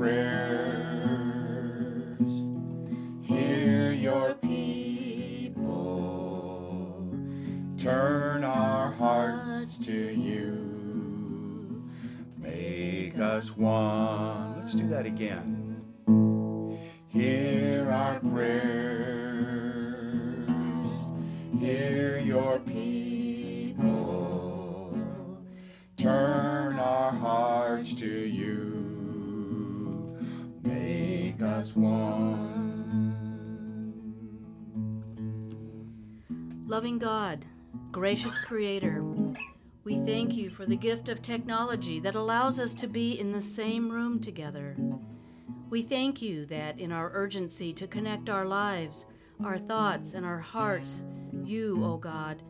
prayers. Hear your people. Turn our hearts to you. Make us one. Let's do that again. Loving God, gracious Creator, we thank you for the gift of technology that allows us to be in the same room together. We thank you that in our urgency to connect our lives, our thoughts, and our hearts, you, O God,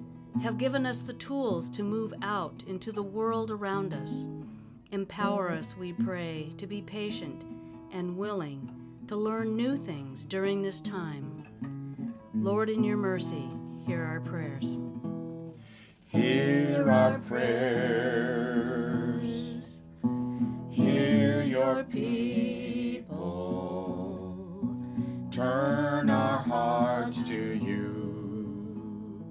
have given us the tools to move out into the world around us. Empower us, we pray, to be patient and willing to learn new things during this time. Lord, in your mercy, hear our prayers. Hear our prayers. Hear your people. Turn our hearts to you.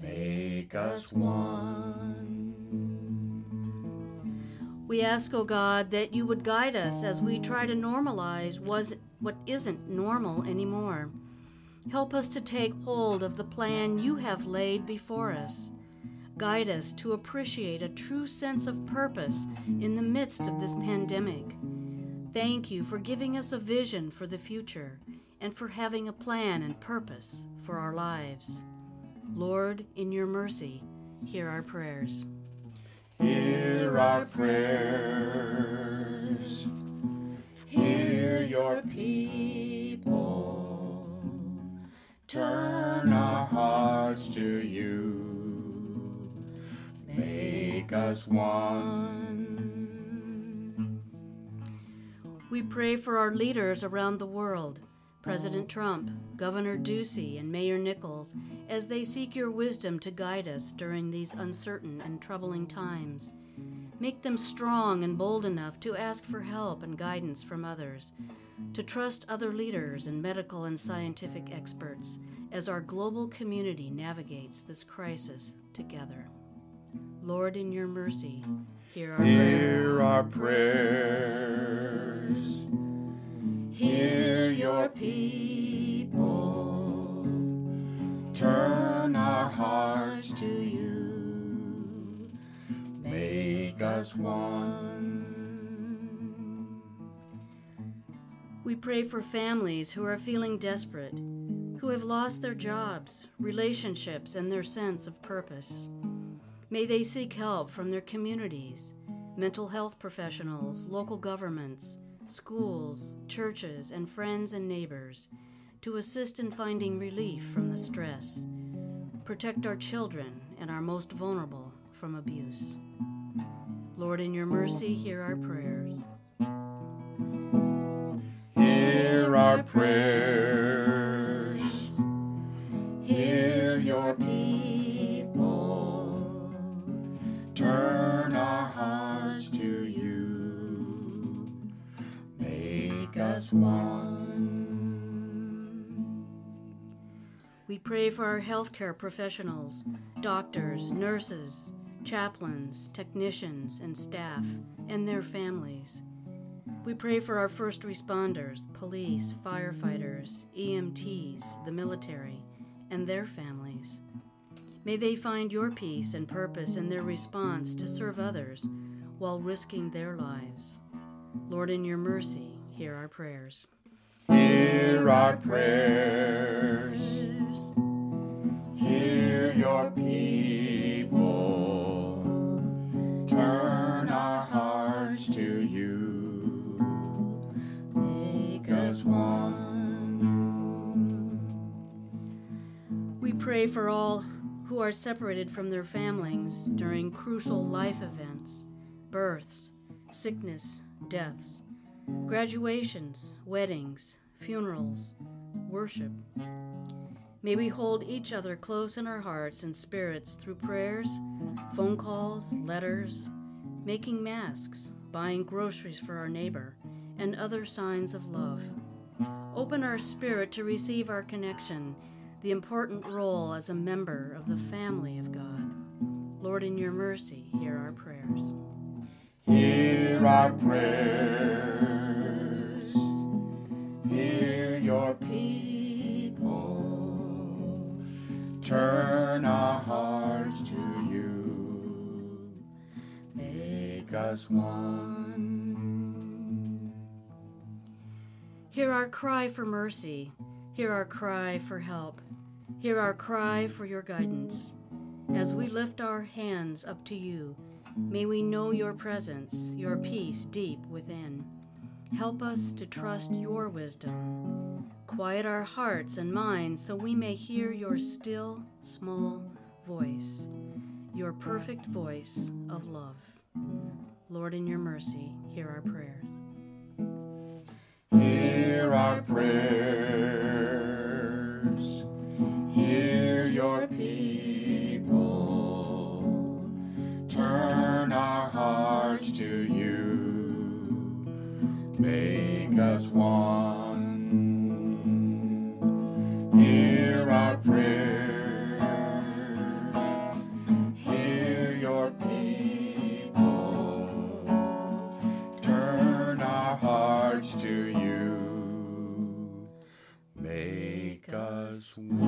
Make us one. We ask, O God, that you would guide us as we try to normalize what isn't normal anymore. Help us to take hold of the plan you have laid before us. Guide us to appreciate a true sense of purpose in the midst of this pandemic. Thank you for giving us a vision for the future and for having a plan and purpose for our lives. Lord, in your mercy, hear our prayers. Hear our prayers. Hear your people. Turn our hearts to you. Make us one. We pray for our leaders around the world, President Trump, Governor Ducey, and Mayor Nichols, as they seek your wisdom to guide us during these uncertain and troubling times. Make them strong and bold enough to ask for help and guidance from others, to trust other leaders and medical and scientific experts as our global community navigates this crisis together. Lord, in your mercy, hear our. Hear our prayers. Hear your people. Turn our hearts to you. Us one. We pray for families who are feeling desperate, who have lost their jobs, relationships, and their sense of purpose. May they seek help from their communities, mental health professionals, local governments, schools, churches, and friends and neighbors to assist in finding relief from the stress. Protect our children and our most vulnerable from abuse. Lord, in your mercy, hear our prayers. Hear our prayers. Hear your people. Turn our hearts to you. Make us one. We pray for our healthcare professionals, doctors, nurses, chaplains, technicians, and staff, and their families. We pray for our first responders, police, firefighters, EMTs, the military, and their families. May they find your peace and purpose in their response to serve others while risking their lives. Lord, in your mercy, hear our prayers. Hear our prayers. Hear your people. One. We pray for all who are separated from their families during crucial life events, births, sickness, deaths, graduations, weddings, funerals, worship. May we hold each other close in our hearts and spirits through prayers, phone calls, letters, making masks, buying groceries for our neighbor, and other signs of love. Open our spirit to receive our connection, the important role as a member of the family of God. Lord, in your mercy, hear our prayers. Hear our prayers. Hear your people. Turn our hearts to you. Make us one. Hear our cry for mercy. Hear our cry for help. Hear our cry for your guidance. As we lift our hands up to you, may we know your presence, your peace deep within. Help us to trust your wisdom. Quiet our hearts and minds so we may hear your still, small voice, your perfect voice of love. Lord, in your mercy, hear our prayers. Hear our prayers. Hear your people. Turn our hearts to you. Make us one. Hear our prayers. Hearts